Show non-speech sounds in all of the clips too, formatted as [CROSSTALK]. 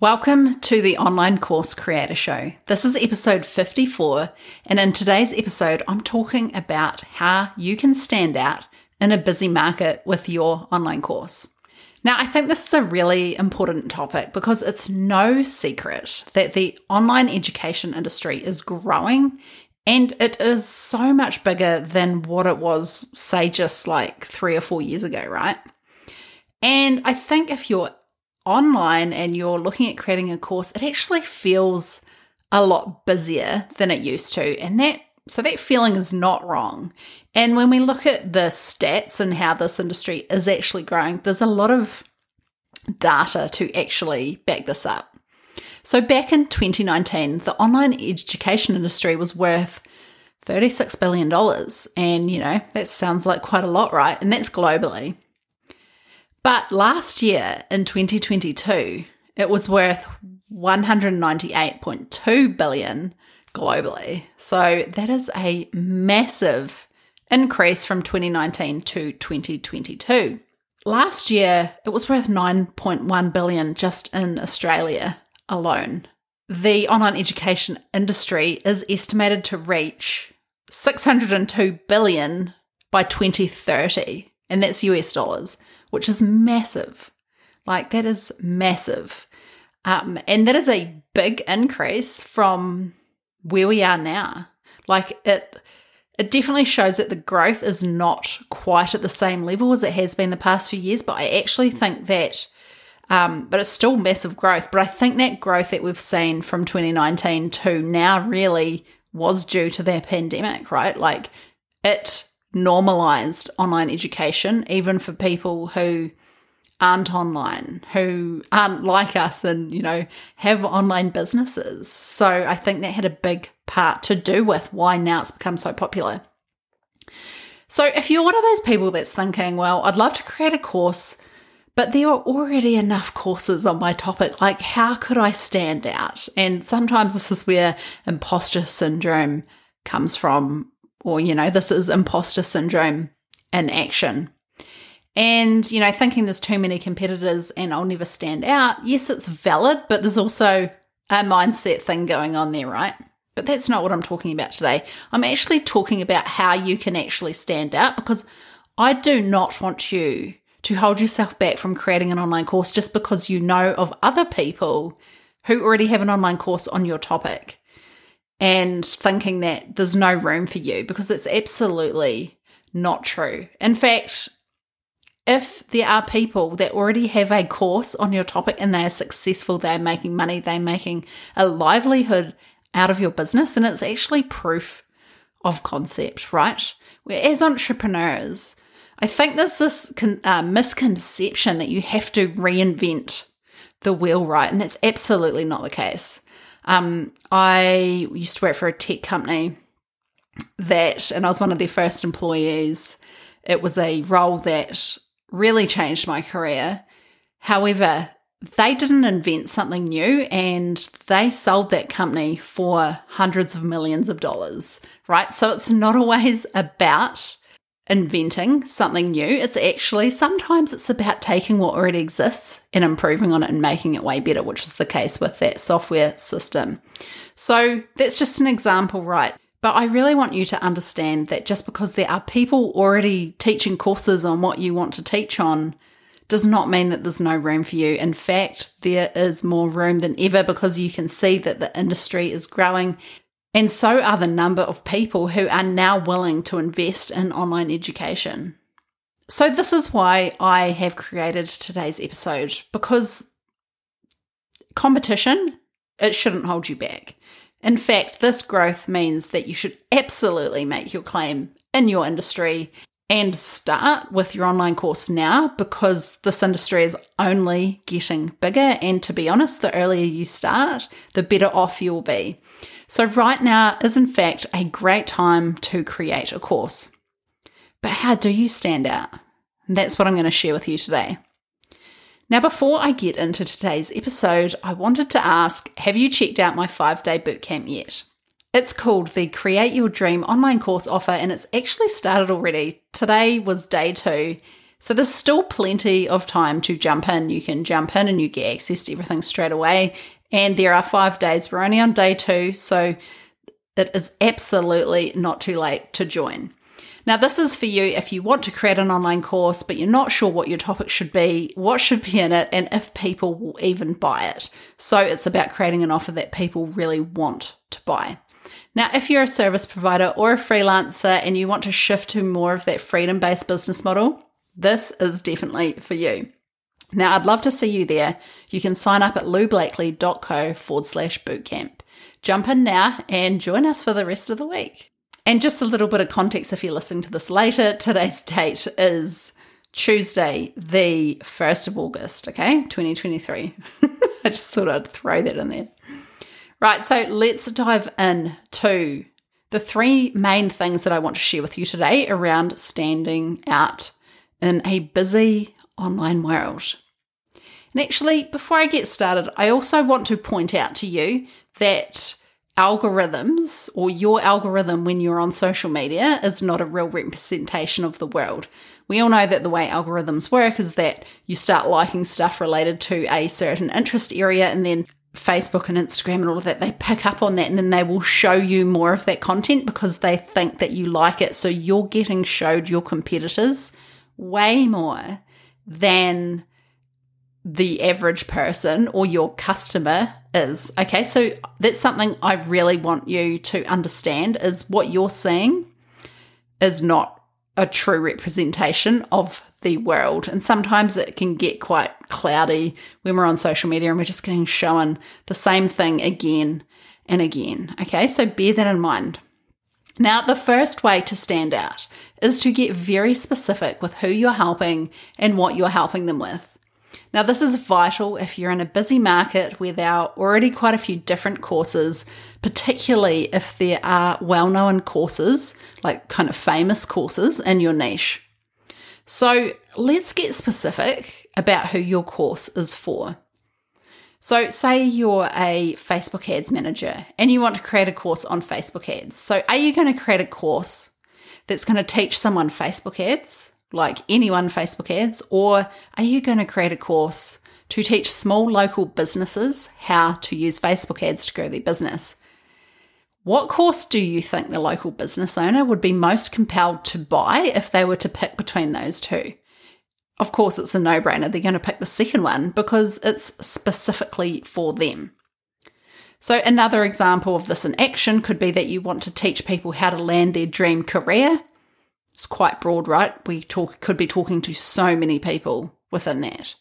Welcome to the Online Course Creator Show. This is episode 54, and in today's episode, I'm talking about how you can stand out in a busy market with your online course. Now, I think this is a really important topic because it's no secret that the online education industry is growing and it is so much bigger than what it was, say, just like three or four years ago, right? And I think if you're online and you're looking at creating a course, it actually feels a lot busier than it used to. And that so that feeling is not wrong. And when we look at the stats and how this industry is actually growing, there's a lot of data to actually back this up. So back in 2019, the online education industry was worth $36 billion. And, you know, that sounds like quite a lot, right? And that's globally. But last year in 2022, it was worth 198.2 billion globally. So that is a massive increase from 2019 to 2022. Last year, it was worth 9.1 billion just in Australia alone. The online education industry is estimated to reach 602 billion by 2030, and that's US dollars, which is massive. Like, that is massive. Um, and that is a big increase from where we are now. Like, it it definitely shows that the growth is not quite at the same level as it has been the past few years, but I actually think that, um, but it's still massive growth. But I think that growth that we've seen from 2019 to now really was due to the pandemic, right? Like it normalized online education, even for people who aren't online, who aren't like us and, you know, have online businesses. So I think that had a big part to do with why now it's become so popular. So if you're one of those people that's thinking, well, I'd love to create a course, but there are already enough courses on my topic, like how could I stand out? And sometimes this is where imposter syndrome comes from, or, you know, this is imposter syndrome in action. And, you know, thinking there's too many competitors and I'll never stand out, yes, it's valid, but there's also a mindset thing going on there, right? But that's not what I'm talking about today. I'm actually talking about how you can actually stand out because I do not want you to hold yourself back from creating an online course just because you know of other people who already have an online course on your topic and thinking that there's no room for you because it's absolutely not true. In fact, if there are people that already have a course on your topic and they are successful, they're making money, they're making a livelihood out of your business, then it's actually proof of concept, right? Where as entrepreneurs, I think there's this con- uh, misconception that you have to reinvent the wheel, right? And that's absolutely not the case. Um, I used to work for a tech company that, and I was one of their first employees. It was a role that really changed my career. However, they didn't invent something new and they sold that company for hundreds of millions of dollars, right? So it's not always about inventing something new. It's actually sometimes it's about taking what already exists and improving on it and making it way better, which was the case with that software system. So that's just an example, right? But I really want you to understand that just because there are people already teaching courses on what you want to teach on does not mean that there's no room for you. In fact, there is more room than ever because you can see that the industry is growing. And so are the number of people who are now willing to invest in online education. So, this is why I have created today's episode because competition, it shouldn't hold you back. In fact, this growth means that you should absolutely make your claim in your industry and start with your online course now because this industry is only getting bigger. And to be honest, the earlier you start, the better off you'll be. So, right now is in fact a great time to create a course. But how do you stand out? That's what I'm going to share with you today. Now, before I get into today's episode, I wanted to ask Have you checked out my five day bootcamp yet? It's called the Create Your Dream online course offer, and it's actually started already. Today was day two. So there's still plenty of time to jump in. You can jump in and you get access to everything straight away. And there are five days. We're only on day two. So it is absolutely not too late to join. Now, this is for you if you want to create an online course, but you're not sure what your topic should be, what should be in it, and if people will even buy it. So, it's about creating an offer that people really want to buy. Now, if you're a service provider or a freelancer and you want to shift to more of that freedom based business model, this is definitely for you. Now, I'd love to see you there. You can sign up at loublakely.co forward slash bootcamp. Jump in now and join us for the rest of the week. And just a little bit of context if you're listening to this later, [LAUGHS] today's date is Tuesday, the 1st of August, okay, 2023. [LAUGHS] I just thought I'd throw that in there. Right, so let's dive in to the three main things that I want to share with you today around standing out in a busy online world. And actually, before I get started, I also want to point out to you that algorithms or your algorithm when you're on social media is not a real representation of the world. We all know that the way algorithms work is that you start liking stuff related to a certain interest area and then Facebook and Instagram and all of that, they pick up on that and then they will show you more of that content because they think that you like it. So you're getting showed your competitors way more than the average person or your customer is. Okay, so that's something I really want you to understand is what you're seeing is not a true representation of the world. And sometimes it can get quite cloudy when we're on social media and we're just getting shown the same thing again and again. Okay, so bear that in mind. Now, the first way to stand out is to get very specific with who you're helping and what you're helping them with. Now, this is vital if you're in a busy market where there are already quite a few different courses, particularly if there are well known courses, like kind of famous courses in your niche. So, let's get specific about who your course is for. So, say you're a Facebook ads manager and you want to create a course on Facebook ads. So, are you going to create a course that's going to teach someone Facebook ads, like anyone Facebook ads, or are you going to create a course to teach small local businesses how to use Facebook ads to grow their business? What course do you think the local business owner would be most compelled to buy if they were to pick between those two? Of course, it's a no brainer. They're going to pick the second one because it's specifically for them. So, another example of this in action could be that you want to teach people how to land their dream career. It's quite broad, right? We talk, could be talking to so many people within that.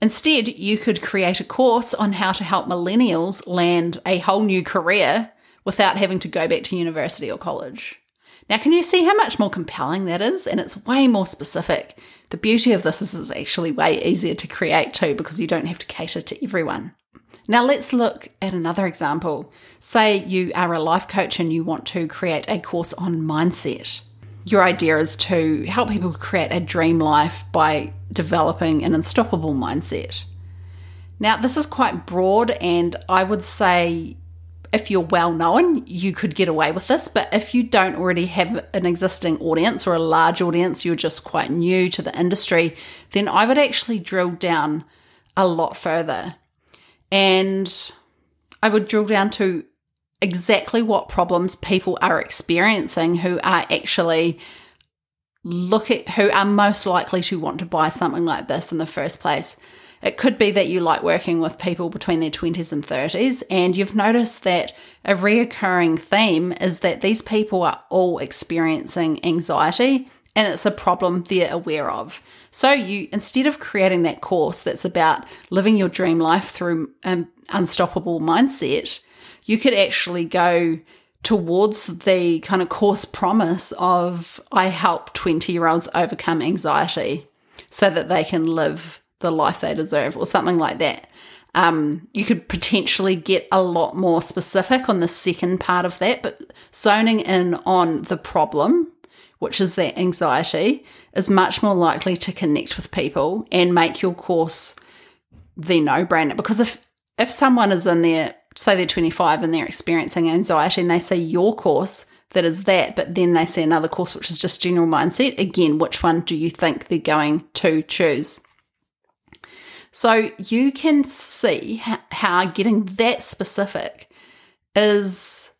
Instead, you could create a course on how to help millennials land a whole new career without having to go back to university or college. Now, can you see how much more compelling that is? And it's way more specific. The beauty of this is it's actually way easier to create too because you don't have to cater to everyone. Now, let's look at another example. Say you are a life coach and you want to create a course on mindset. Your idea is to help people create a dream life by developing an unstoppable mindset. Now, this is quite broad, and I would say if you're well known, you could get away with this. But if you don't already have an existing audience or a large audience, you're just quite new to the industry, then I would actually drill down a lot further. And I would drill down to exactly what problems people are experiencing who are actually look at who are most likely to want to buy something like this in the first place. It could be that you like working with people between their 20s and 30s, and you've noticed that a reoccurring theme is that these people are all experiencing anxiety and it's a problem they're aware of. So you instead of creating that course that's about living your dream life through an unstoppable mindset, you could actually go towards the kind of course promise of I help 20 year olds overcome anxiety so that they can live the life they deserve or something like that. Um, you could potentially get a lot more specific on the second part of that, but zoning in on the problem, which is that anxiety, is much more likely to connect with people and make your course the no brainer. Because if if someone is in there, say they're 25 and they're experiencing anxiety and they see your course, that is that, but then they see another course which is just general mindset. Again, which one do you think they're going to choose? So you can see how getting that specific is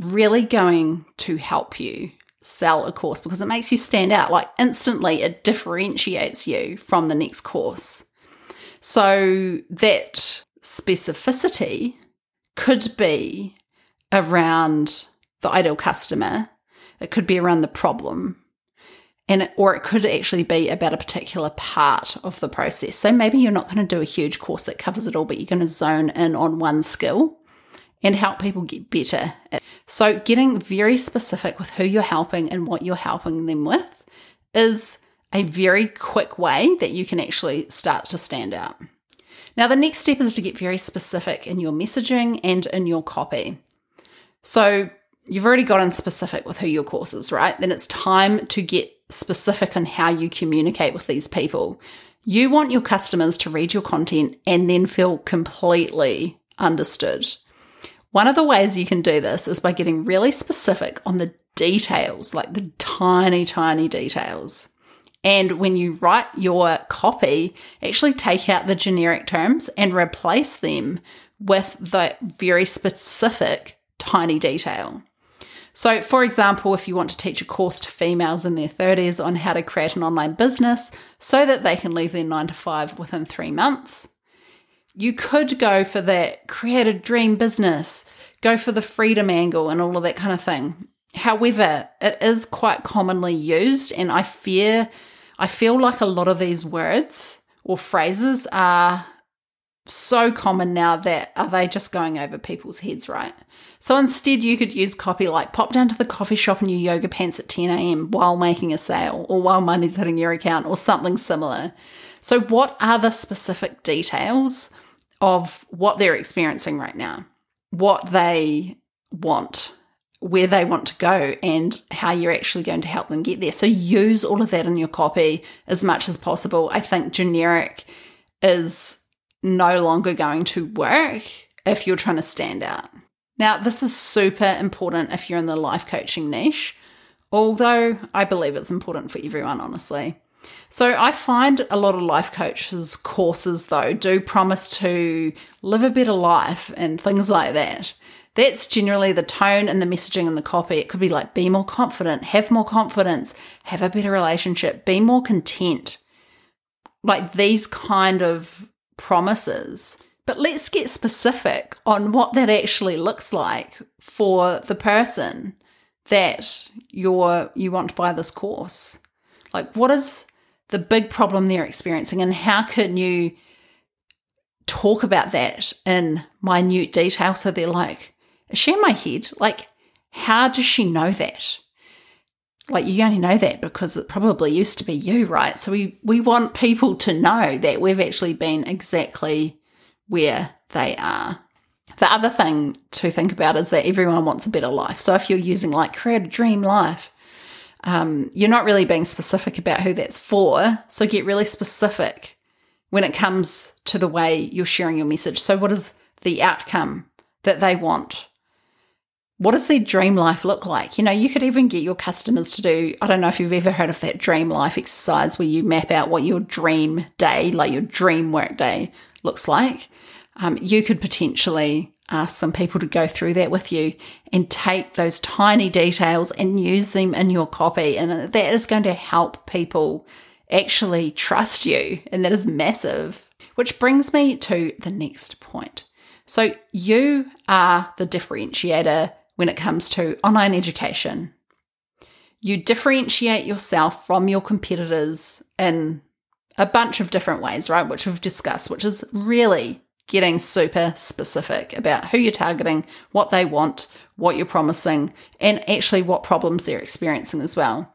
really going to help you sell a course because it makes you stand out. Like instantly, it differentiates you from the next course. So that specificity could be around the ideal customer, it could be around the problem, and or it could actually be about a particular part of the process. So maybe you're not going to do a huge course that covers it all, but you're going to zone in on one skill and help people get better. So getting very specific with who you're helping and what you're helping them with is a very quick way that you can actually start to stand out. Now, the next step is to get very specific in your messaging and in your copy. So, you've already gotten specific with who your course is, right? Then it's time to get specific on how you communicate with these people. You want your customers to read your content and then feel completely understood. One of the ways you can do this is by getting really specific on the details, like the tiny, tiny details. And when you write your copy, actually take out the generic terms and replace them with the very specific tiny detail. So, for example, if you want to teach a course to females in their 30s on how to create an online business so that they can leave their nine to five within three months, you could go for that create a dream business, go for the freedom angle, and all of that kind of thing. However, it is quite commonly used, and I fear, I feel like a lot of these words or phrases are so common now that are they just going over people's heads, right? So instead, you could use copy like pop down to the coffee shop in your yoga pants at 10 a.m. while making a sale or while money's hitting your account or something similar. So, what are the specific details of what they're experiencing right now, what they want, where they want to go, and how you're actually going to help them get there? So, use all of that in your copy as much as possible. I think generic is no longer going to work if you're trying to stand out. Now, this is super important if you're in the life coaching niche, although I believe it's important for everyone, honestly. So, I find a lot of life coaches' courses, though, do promise to live a better life and things like that. That's generally the tone and the messaging and the copy. It could be like be more confident, have more confidence, have a better relationship, be more content. Like these kind of promises. But let's get specific on what that actually looks like for the person that you're you want to buy this course. Like what is the big problem they're experiencing and how can you talk about that in minute detail so they're like, in my head? Like, how does she know that? Like you only know that because it probably used to be you, right? So we we want people to know that we've actually been exactly where they are. The other thing to think about is that everyone wants a better life. So if you're using like create a dream life, um, you're not really being specific about who that's for. So get really specific when it comes to the way you're sharing your message. So what is the outcome that they want? What does their dream life look like? You know, you could even get your customers to do, I don't know if you've ever heard of that dream life exercise where you map out what your dream day, like your dream work day, looks like. Um, you could potentially ask some people to go through that with you and take those tiny details and use them in your copy. And that is going to help people actually trust you. And that is massive. Which brings me to the next point. So, you are the differentiator when it comes to online education. You differentiate yourself from your competitors in a bunch of different ways, right? Which we've discussed, which is really getting super specific about who you're targeting, what they want, what you're promising, and actually what problems they're experiencing as well.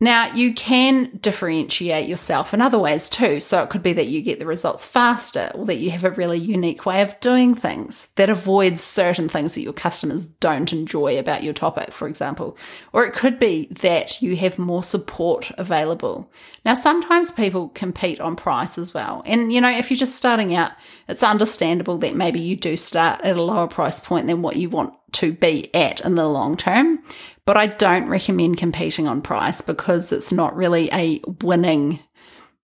Now, you can differentiate yourself in other ways too. So it could be that you get the results faster or that you have a really unique way of doing things that avoids certain things that your customers don't enjoy about your topic, for example. Or it could be that you have more support available. Now, sometimes people compete on price as well. And, you know, if you're just starting out, it's understandable that maybe you do start at a lower price point than what you want to be at in the long term. But I don't recommend competing on price because it's not really a winning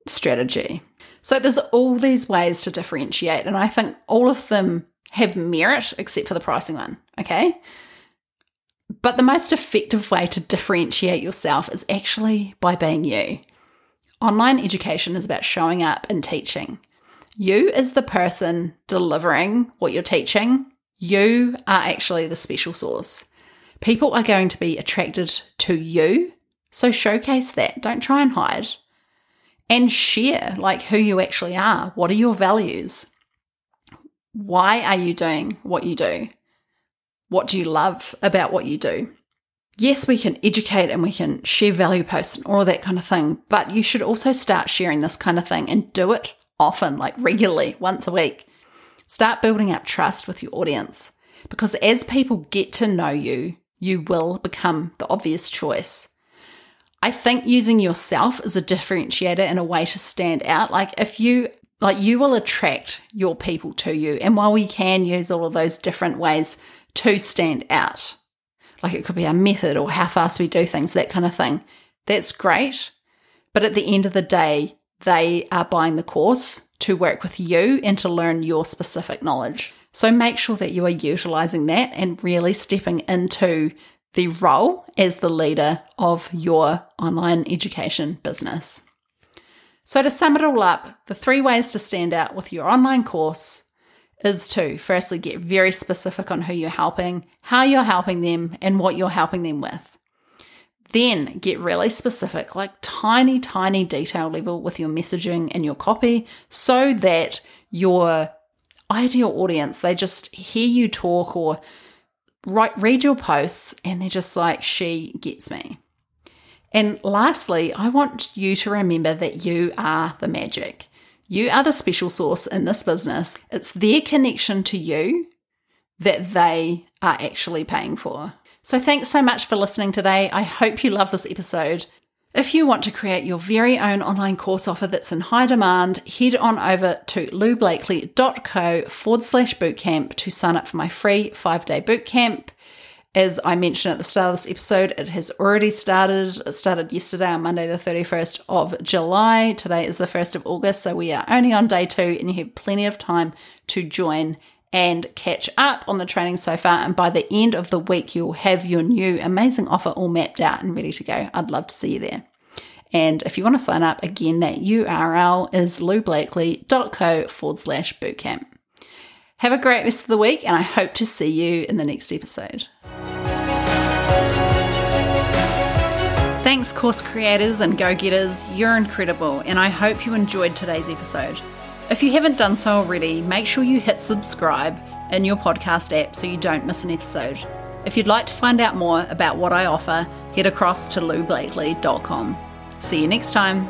strategy. So there's all these ways to differentiate, and I think all of them have merit except for the pricing one. Okay. But the most effective way to differentiate yourself is actually by being you. Online education is about showing up and teaching. You, as the person delivering what you're teaching, you are actually the special sauce. People are going to be attracted to you, so showcase that. Don't try and hide. And share like who you actually are. What are your values? Why are you doing what you do? What do you love about what you do? Yes, we can educate and we can share value posts and all of that kind of thing, but you should also start sharing this kind of thing and do it often, like regularly, once a week. Start building up trust with your audience because as people get to know you, you will become the obvious choice. I think using yourself as a differentiator and a way to stand out, like if you like you will attract your people to you. And while we can use all of those different ways to stand out, like it could be our method or how fast we do things, that kind of thing, that's great. But at the end of the day, they are buying the course to work with you and to learn your specific knowledge. So make sure that you are utilizing that and really stepping into the role as the leader of your online education business. So, to sum it all up, the three ways to stand out with your online course is to firstly get very specific on who you're helping, how you're helping them, and what you're helping them with. Then get really specific, like tiny, tiny detail level with your messaging and your copy so that your ideal audience, they just hear you talk or write, read your posts and they're just like, she gets me. And lastly, I want you to remember that you are the magic. You are the special sauce in this business. It's their connection to you that they are actually paying for. So, thanks so much for listening today. I hope you love this episode. If you want to create your very own online course offer that's in high demand, head on over to loublakely.co forward slash bootcamp to sign up for my free five day bootcamp. As I mentioned at the start of this episode, it has already started. It started yesterday on Monday, the 31st of July. Today is the 1st of August, so we are only on day two, and you have plenty of time to join and catch up on the training so far. And by the end of the week, you'll have your new amazing offer all mapped out and ready to go. I'd love to see you there. And if you want to sign up, again, that URL is loublakely.co forward slash bootcamp. Have a great rest of the week, and I hope to see you in the next episode. Thanks, course creators and go getters. You're incredible, and I hope you enjoyed today's episode. If you haven't done so already, make sure you hit subscribe in your podcast app so you don't miss an episode. If you'd like to find out more about what I offer, head across to loublakely.com. See you next time.